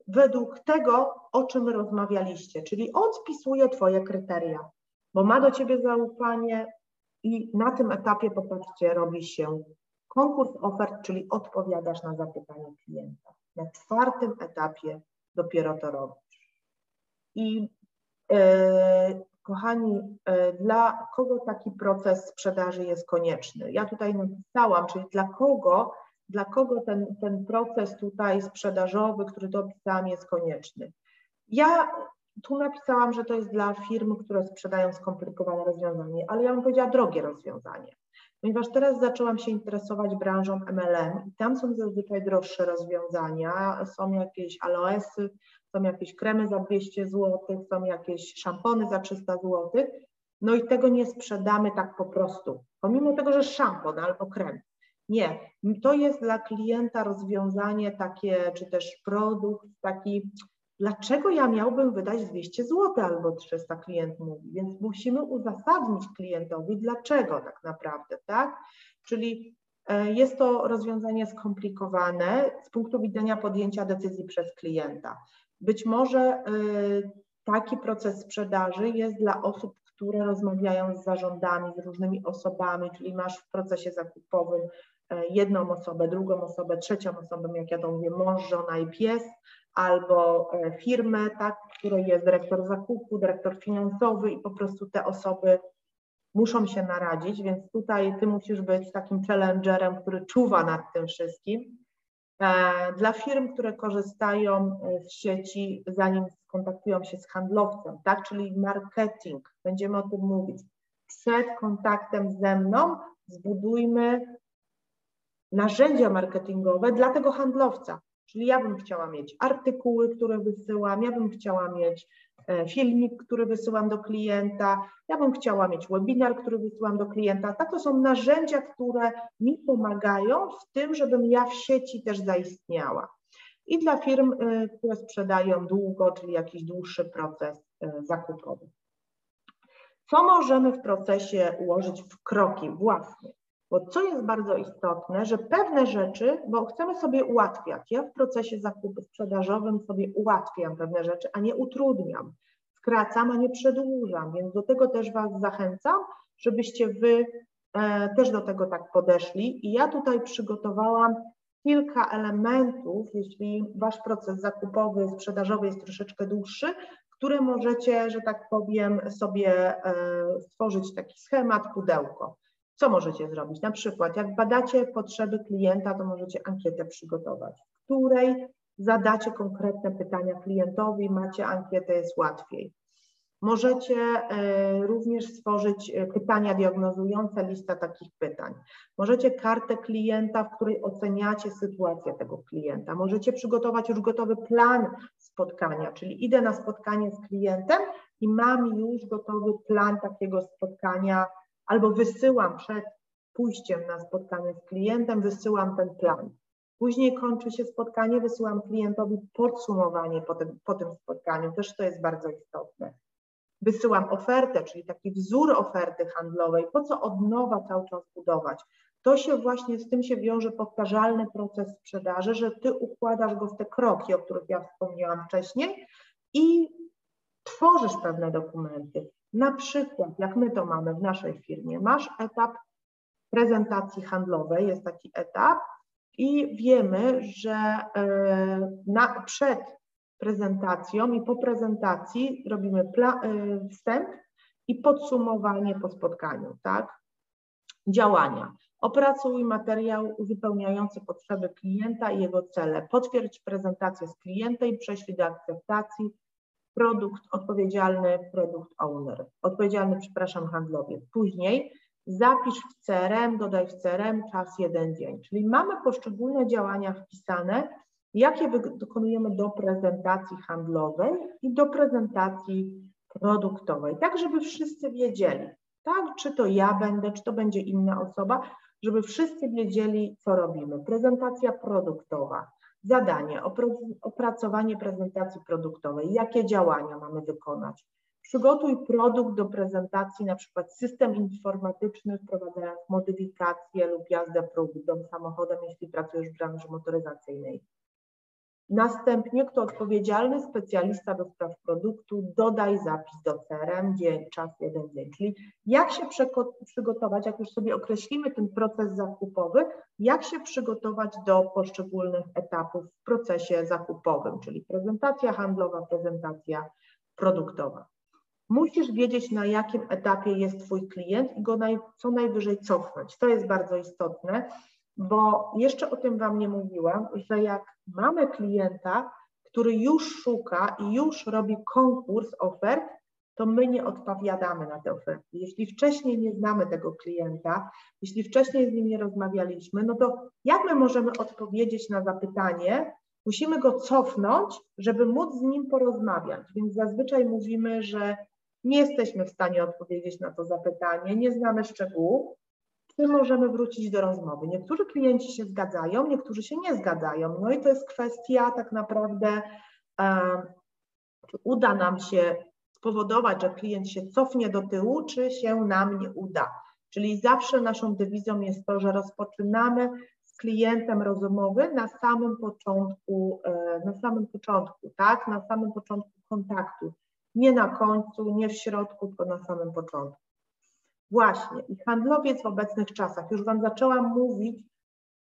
według tego, o czym rozmawialiście. Czyli on spisuje Twoje kryteria, bo ma do ciebie zaufanie i na tym etapie, popatrzcie, robi się konkurs ofert, czyli odpowiadasz na zapytania klienta. Na czwartym etapie dopiero to robisz. I E, kochani, e, dla kogo taki proces sprzedaży jest konieczny? Ja tutaj napisałam, czyli dla kogo, dla kogo ten, ten proces tutaj sprzedażowy, który to opisałam, jest konieczny. Ja tu napisałam, że to jest dla firm, które sprzedają skomplikowane rozwiązanie, ale ja bym powiedziała drogie rozwiązanie. Ponieważ teraz zaczęłam się interesować branżą MLM i tam są zazwyczaj droższe rozwiązania, są jakieś aloesy, są jakieś kremy za 200 zł, są jakieś szampony za 300 zł, no i tego nie sprzedamy tak po prostu, pomimo tego, że szampon albo krem. Nie, to jest dla klienta rozwiązanie takie, czy też produkt taki, dlaczego ja miałbym wydać 200 zł albo 300, klient mówi, więc musimy uzasadnić klientowi, dlaczego tak naprawdę, tak? Czyli e, jest to rozwiązanie skomplikowane z punktu widzenia podjęcia decyzji przez klienta. Być może y, taki proces sprzedaży jest dla osób, które rozmawiają z zarządami, z różnymi osobami, czyli masz w procesie zakupowym e, jedną osobę, drugą osobę, trzecią osobę, jak ja to mówię, mąż, żona i pies, albo e, firmę, tak, w której jest dyrektor zakupu, dyrektor finansowy i po prostu te osoby muszą się naradzić, więc tutaj ty musisz być takim challengerem, który czuwa nad tym wszystkim E, dla firm, które korzystają e, z sieci, zanim skontaktują się z handlowcem, tak, czyli marketing, będziemy o tym mówić. Przed kontaktem ze mną zbudujmy narzędzia marketingowe dla tego handlowca. Czyli ja bym chciała mieć artykuły, które wysyłam, ja bym chciała mieć E, filmik, który wysyłam do klienta, ja bym chciała mieć webinar, który wysyłam do klienta. Tak, to są narzędzia, które mi pomagają w tym, żebym ja w sieci też zaistniała. I dla firm, e, które sprzedają długo, czyli jakiś dłuższy proces e, zakupowy. Co możemy w procesie ułożyć w kroki własne? Bo co jest bardzo istotne, że pewne rzeczy, bo chcemy sobie ułatwiać. Ja w procesie zakupu sprzedażowym sobie ułatwiam pewne rzeczy, a nie utrudniam. Skracam, a nie przedłużam, więc do tego też Was zachęcam, żebyście Wy e, też do tego tak podeszli. I ja tutaj przygotowałam kilka elementów, jeśli Wasz proces zakupowy, sprzedażowy jest troszeczkę dłuższy, które możecie, że tak powiem, sobie e, stworzyć taki schemat, pudełko. Co możecie zrobić? Na przykład, jak badacie potrzeby klienta, to możecie ankietę przygotować, w której zadacie konkretne pytania klientowi, macie ankietę, jest łatwiej. Możecie e, również stworzyć e, pytania diagnozujące, lista takich pytań. Możecie kartę klienta, w której oceniacie sytuację tego klienta. Możecie przygotować już gotowy plan spotkania, czyli idę na spotkanie z klientem i mam już gotowy plan takiego spotkania albo wysyłam przed pójściem na spotkanie z klientem wysyłam ten plan. Później kończy się spotkanie, wysyłam klientowi podsumowanie po tym, po tym spotkaniu, też to jest bardzo istotne. Wysyłam ofertę, czyli taki wzór oferty handlowej, po co od nowa cały czas budować. To się właśnie z tym się wiąże powtarzalny proces sprzedaży, że ty układasz go w te kroki, o których ja wspomniałam wcześniej i tworzysz pewne dokumenty. Na przykład, jak my to mamy w naszej firmie, masz etap prezentacji handlowej, jest taki etap i wiemy, że e, na, przed prezentacją i po prezentacji robimy e, wstęp i podsumowanie po spotkaniu, tak? Działania. Opracuj materiał uzupełniający potrzeby klienta i jego cele. Potwierdź prezentację z klientem i prześlij do akceptacji produkt odpowiedzialny, produkt owner, odpowiedzialny, przepraszam, handlowiec. Później zapisz w CRM, dodaj w CRM czas jeden dzień, czyli mamy poszczególne działania wpisane, jakie dokonujemy do prezentacji handlowej i do prezentacji produktowej, tak żeby wszyscy wiedzieli, tak, czy to ja będę, czy to będzie inna osoba, żeby wszyscy wiedzieli, co robimy. Prezentacja produktowa, zadanie, opracowanie prezentacji produktowej, jakie działania mamy wykonać. Przygotuj produkt do prezentacji, na przykład system informatyczny, wprowadzając modyfikację lub jazdę próbną samochodem, jeśli pracujesz w branży motoryzacyjnej. Następnie, kto odpowiedzialny, specjalista do spraw produktu, dodaj zapis do CRM, dzień, czas jeden dzień. Czyli jak się przygotować, jak już sobie określimy ten proces zakupowy, jak się przygotować do poszczególnych etapów w procesie zakupowym, czyli prezentacja handlowa, prezentacja produktowa. Musisz wiedzieć, na jakim etapie jest Twój klient i go naj, co najwyżej cofnąć. To jest bardzo istotne, bo jeszcze o tym Wam nie mówiłam, że jak mamy klienta, który już szuka i już robi konkurs ofert, to my nie odpowiadamy na te oferty. Jeśli wcześniej nie znamy tego klienta, jeśli wcześniej z nim nie rozmawialiśmy, no to jak my możemy odpowiedzieć na zapytanie? Musimy go cofnąć, żeby móc z nim porozmawiać. Więc zazwyczaj mówimy, że nie jesteśmy w stanie odpowiedzieć na to zapytanie, nie znamy szczegółów, czy możemy wrócić do rozmowy. Niektórzy klienci się zgadzają, niektórzy się nie zgadzają. No i to jest kwestia tak naprawdę, czy uda nam się spowodować, że klient się cofnie do tyłu, czy się nam nie uda. Czyli zawsze naszą dewizą jest to, że rozpoczynamy z klientem rozmowy na samym początku, e, na samym początku, tak, na samym początku kontaktu. Nie na końcu, nie w środku, tylko na samym początku. Właśnie, i handlowiec w obecnych czasach, już Wam zaczęłam mówić,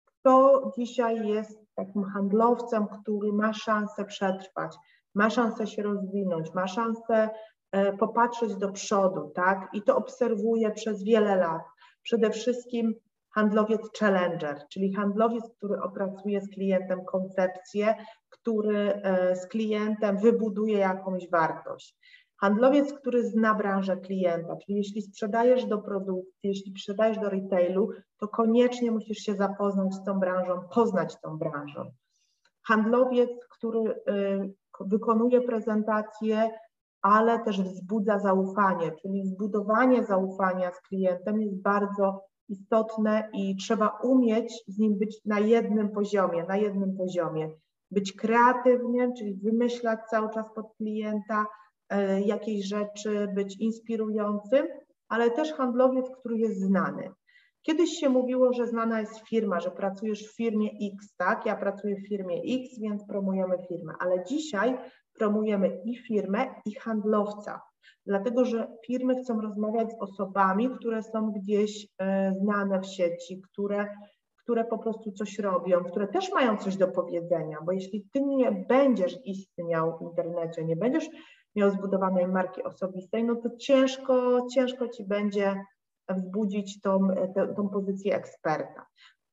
kto dzisiaj jest takim handlowcem, który ma szansę przetrwać, ma szansę się rozwinąć, ma szansę e, popatrzeć do przodu, tak? I to obserwuję przez wiele lat. Przede wszystkim handlowiec challenger, czyli handlowiec, który opracuje z klientem koncepcję, który e, z klientem wybuduje jakąś wartość. Handlowiec, który zna branżę klienta, czyli jeśli sprzedajesz do produkcji, jeśli sprzedajesz do retailu, to koniecznie musisz się zapoznać z tą branżą, poznać tą branżą. Handlowiec, który y, wykonuje prezentację, ale też wzbudza zaufanie, czyli zbudowanie zaufania z klientem jest bardzo istotne i trzeba umieć z nim być na jednym poziomie, na jednym poziomie. Być kreatywnym, czyli wymyślać cały czas pod klienta, jakiejś rzeczy, być inspirującym, ale też handlowiec, który jest znany. Kiedyś się mówiło, że znana jest firma, że pracujesz w firmie X, tak? Ja pracuję w firmie X, więc promujemy firmę, ale dzisiaj promujemy i firmę, i handlowca, dlatego że firmy chcą rozmawiać z osobami, które są gdzieś e, znane w sieci, które, które po prostu coś robią, które też mają coś do powiedzenia, bo jeśli ty nie będziesz istniał w internecie, nie będziesz miał zbudowanej marki osobistej, no to ciężko, ciężko ci będzie wzbudzić tą, tą pozycję eksperta.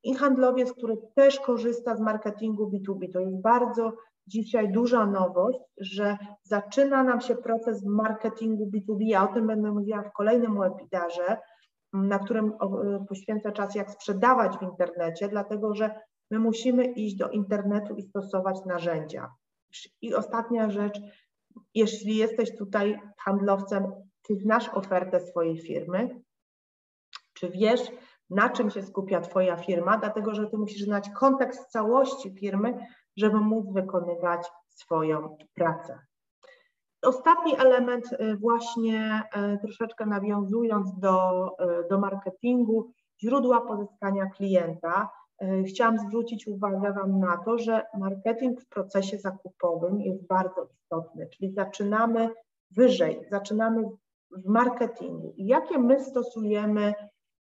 I handlowiec, który też korzysta z marketingu B2B, to jest bardzo dzisiaj duża nowość, że zaczyna nam się proces marketingu B2B. Ja o tym będę mówiła w kolejnym webinarze, na którym poświęcę czas, jak sprzedawać w internecie, dlatego że my musimy iść do internetu i stosować narzędzia. I ostatnia rzecz, jeśli jesteś tutaj handlowcem, czy znasz ofertę swojej firmy? Czy wiesz, na czym się skupia Twoja firma, dlatego że Ty musisz znać kontekst całości firmy, żeby móc wykonywać swoją pracę. Ostatni element, y, właśnie y, troszeczkę nawiązując do, y, do marketingu, źródła pozyskania klienta. Chciałam zwrócić uwagę Wam na to, że marketing w procesie zakupowym jest bardzo istotny, czyli zaczynamy wyżej, zaczynamy w marketingu. Jakie my stosujemy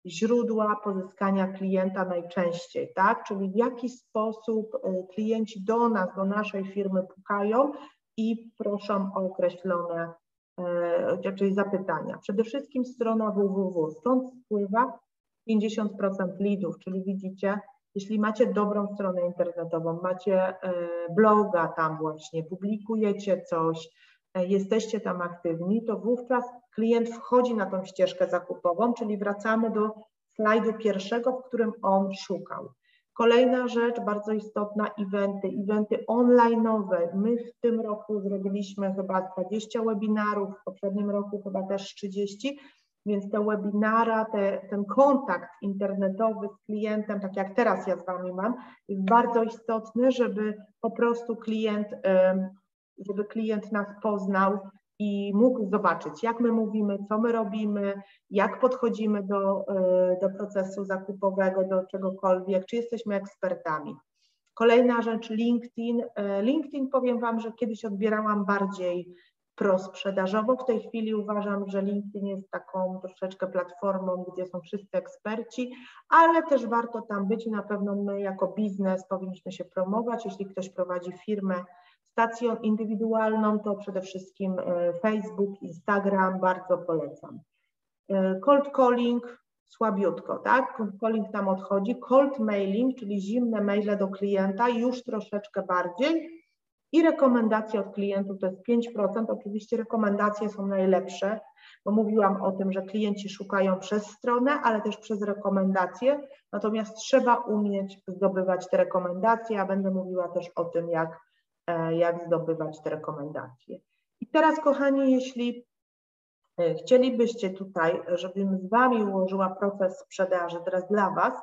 źródła pozyskania klienta najczęściej, tak? Czyli w jaki sposób klienci do nas, do naszej firmy pukają i proszą o określone e, czyli zapytania. Przede wszystkim strona www, stąd spływa 50% leadów, czyli widzicie, jeśli macie dobrą stronę internetową, macie e, bloga tam właśnie, publikujecie coś, e, jesteście tam aktywni, to wówczas klient wchodzi na tą ścieżkę zakupową, czyli wracamy do slajdu pierwszego, w którym on szukał. Kolejna rzecz bardzo istotna, eventy, eventy online'owe. My w tym roku zrobiliśmy chyba 20 webinarów, w poprzednim roku chyba też 30, więc te webinara, te, ten kontakt internetowy z klientem, tak jak teraz ja z Wami mam, jest bardzo istotny, żeby po prostu klient, żeby klient nas poznał, i mógł zobaczyć, jak my mówimy, co my robimy, jak podchodzimy do, e, do procesu zakupowego, do czegokolwiek, czy jesteśmy ekspertami. Kolejna rzecz, LinkedIn. E, LinkedIn powiem Wam, że kiedyś odbierałam bardziej prosprzedażowo. W tej chwili uważam, że LinkedIn jest taką troszeczkę platformą, gdzie są wszyscy eksperci, ale też warto tam być na pewno my jako biznes powinniśmy się promować. Jeśli ktoś prowadzi firmę, Stacją indywidualną to przede wszystkim e, Facebook, Instagram, bardzo polecam. E, cold calling słabiutko, tak? Cold calling tam odchodzi. Cold mailing, czyli zimne maile do klienta już troszeczkę bardziej. I rekomendacje od klientów to jest 5%. Oczywiście rekomendacje są najlepsze, bo mówiłam o tym, że klienci szukają przez stronę, ale też przez rekomendacje. Natomiast trzeba umieć zdobywać te rekomendacje. Ja będę mówiła też o tym, jak E, jak zdobywać te rekomendacje. I teraz, kochani, jeśli e, chcielibyście tutaj, żebym z Wami ułożyła proces sprzedaży teraz dla Was,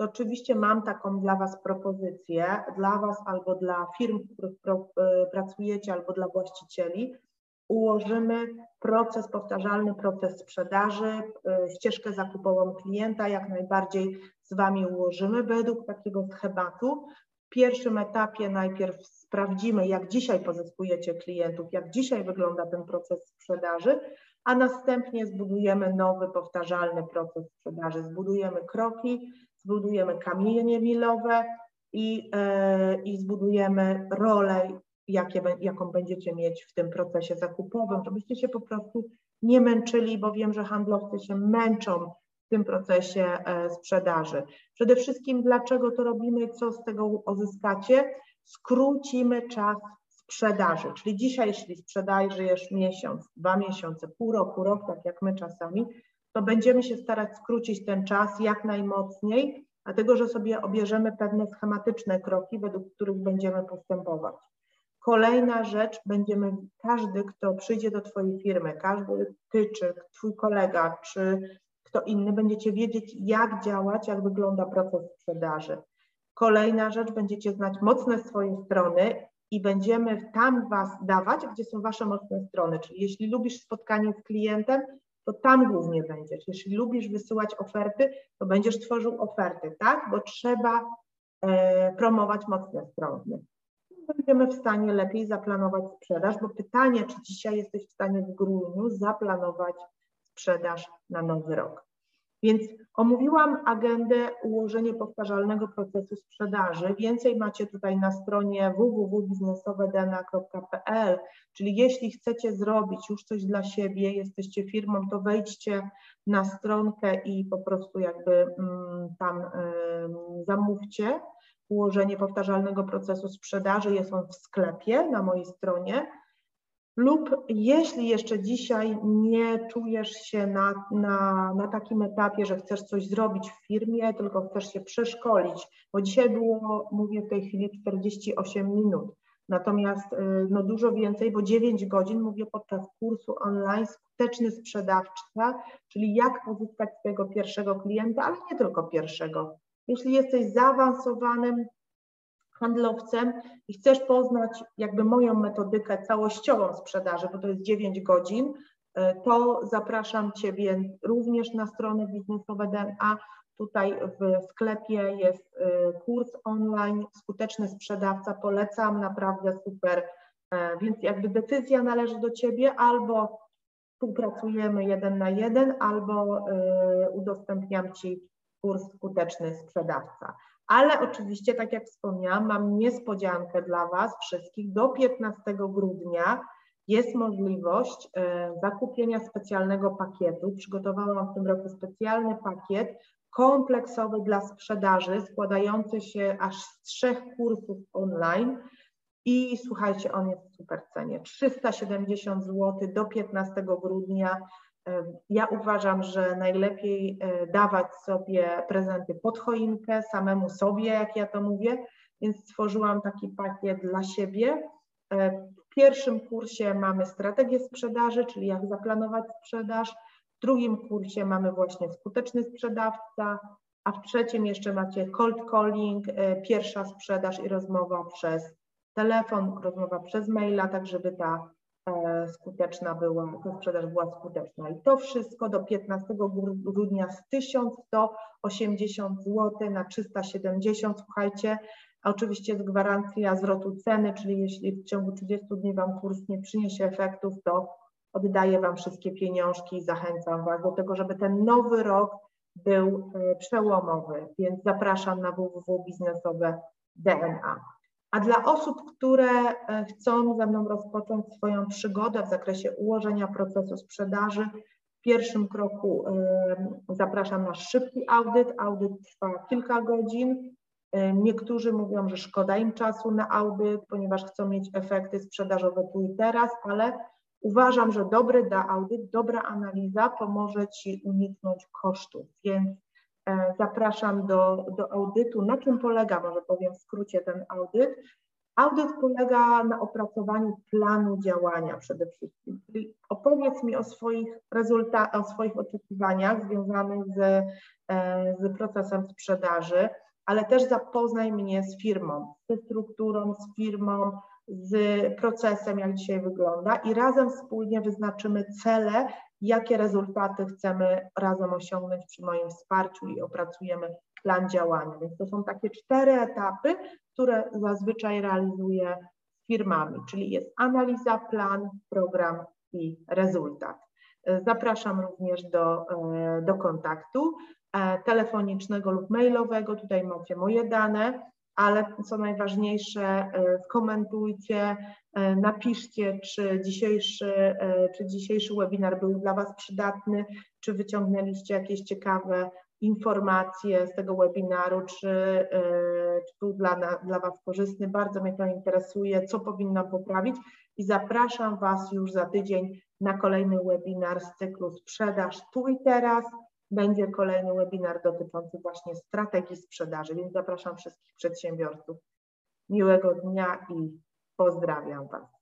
to oczywiście mam taką dla Was propozycję, dla Was albo dla firm, w których e, pracujecie, albo dla właścicieli. Ułożymy proces, powtarzalny proces sprzedaży, ścieżkę zakupową klienta, jak najbardziej z Wami ułożymy według takiego schematu, w pierwszym etapie najpierw sprawdzimy, jak dzisiaj pozyskujecie klientów, jak dzisiaj wygląda ten proces sprzedaży, a następnie zbudujemy nowy, powtarzalny proces sprzedaży. Zbudujemy kroki, zbudujemy kamienie milowe i, yy, i zbudujemy rolę, jakie, jaką będziecie mieć w tym procesie zakupowym, żebyście się po prostu nie męczyli, bo wiem, że handlowcy się męczą w tym procesie e, sprzedaży. Przede wszystkim, dlaczego to robimy, co z tego uzyskacie? Skrócimy czas sprzedaży, czyli dzisiaj, jeśli sprzedajesz miesiąc, dwa miesiące, pół roku, rok, tak jak my czasami, to będziemy się starać skrócić ten czas jak najmocniej, dlatego że sobie obierzemy pewne schematyczne kroki, według których będziemy postępować. Kolejna rzecz, będziemy, każdy, kto przyjdzie do Twojej firmy, każdy Ty, czy Twój kolega, czy kto inny, będziecie wiedzieć, jak działać, jak wygląda proces sprzedaży. Kolejna rzecz, będziecie znać mocne swoje strony i będziemy tam Was dawać, gdzie są Wasze mocne strony. Czyli jeśli lubisz spotkanie z klientem, to tam głównie będziesz. Jeśli lubisz wysyłać oferty, to będziesz tworzył oferty, tak? Bo trzeba e, promować mocne strony. Będziemy w stanie lepiej zaplanować sprzedaż, bo pytanie, czy dzisiaj jesteś w stanie w grudniu zaplanować sprzedaż na nowy rok. Więc omówiłam agendę ułożenie powtarzalnego procesu sprzedaży. Więcej macie tutaj na stronie www.biznesowedna.pl, czyli jeśli chcecie zrobić już coś dla siebie, jesteście firmą, to wejdźcie na stronkę i po prostu jakby mm, tam zamówcie ułożenie powtarzalnego procesu sprzedaży. Jest on w sklepie na mojej stronie lub jeśli jeszcze dzisiaj nie czujesz się na, na, na takim etapie, że chcesz coś zrobić w firmie, tylko chcesz się przeszkolić, bo dzisiaj było, mówię w tej chwili 48 minut, Natomiast no dużo więcej, bo 9 godzin mówię podczas kursu online skuteczny sprzedawca, czyli jak pozyskać swojego pierwszego klienta, ale nie tylko pierwszego. Jeśli jesteś zaawansowanym handlowcem i chcesz poznać jakby moją metodykę całościową sprzedaży, bo to jest 9 godzin, to zapraszam Ciebie również na stronę biznesowe DNA. Tutaj w sklepie jest y, kurs online, skuteczny sprzedawca, polecam, naprawdę super. E, więc jakby decyzja należy do Ciebie, albo współpracujemy jeden na jeden, albo udostępniam Ci kurs skuteczny sprzedawca. Ale oczywiście, tak jak wspomniałam, mam niespodziankę dla Was wszystkich. Do 15 grudnia jest możliwość e, zakupienia specjalnego pakietu. Przygotowałam w tym roku specjalny pakiet kompleksowy dla sprzedaży, składający się aż z trzech kursów online. I słuchajcie, on jest w super cenie. 370 zł do 15 grudnia. E, ja uważam, że najlepiej e, dawać sobie prezenty pod choinkę, samemu sobie, jak ja to mówię, więc stworzyłam taki pakiet dla siebie. E, w pierwszym kursie mamy strategię sprzedaży, czyli jak zaplanować sprzedaż. W drugim kursie mamy właśnie skuteczny sprzedawca, a w trzecim jeszcze macie cold calling, pierwsza sprzedaż i rozmowa przez telefon, rozmowa przez maila, tak żeby ta E, skuteczna była, ta sprzedaż była skuteczna. I to wszystko do 15 grudnia z 1180 zł na 370, słuchajcie, oczywiście jest gwarancja zwrotu ceny, czyli jeśli w ciągu 30 dni Wam kurs nie przyniesie efektów, to oddaję Wam wszystkie pieniążki i zachęcam Was do tego, żeby ten nowy rok był e, przełomowy, więc zapraszam na www.biznesowe DNA. A dla osób, które e, chcą ze mną rozpocząć swoją przygodę w zakresie ułożenia procesu sprzedaży, w pierwszym kroku zapraszam na szybki audyt. Audyt trwa kilka godzin. Niektórzy mówią, że szkoda im czasu na audyt, ponieważ chcą mieć efekty sprzedażowe tu i teraz, ale uważam, że dobry da audyt, dobra analiza pomoże Ci uniknąć kosztów. Więc E, zapraszam do, do audytu. Na czym polega, może powiem w skrócie, ten audyt? Audyt polega na opracowaniu planu działania przede wszystkim. Czyli opowiedz mi o swoich rezultatach, o swoich oczekiwaniach związanych z, e, z procesem sprzedaży, ale też zapoznaj mnie z firmą, ze strukturą, z firmą, z procesem, jak dzisiaj wygląda i razem wspólnie wyznaczymy cele, jakie rezultaty chcemy razem osiągnąć przy moim wsparciu i opracujemy plan działania. Więc to są takie cztery etapy, które zazwyczaj realizuję z firmami, czyli jest analiza, plan, program i rezultat. Zapraszam również do, e, do kontaktu e, telefonicznego lub mailowego. Tutaj macie moje dane ale co najważniejsze, e, skomentujcie, e, napiszcie, czy dzisiejszy, e, czy dzisiejszy webinar był dla Was przydatny, czy wyciągnęliście jakieś ciekawe informacje z tego webinaru, czy, czy był dla, dla Was korzystny. Bardzo mnie to interesuje, co powinnam poprawić i zapraszam Was już za tydzień na kolejny webinar z cyklu Sprzedaż tu i teraz będzie kolejny webinar dotyczący właśnie strategii sprzedaży, więc zapraszam wszystkich przedsiębiorców. Miłego dnia i pozdrawiam Was.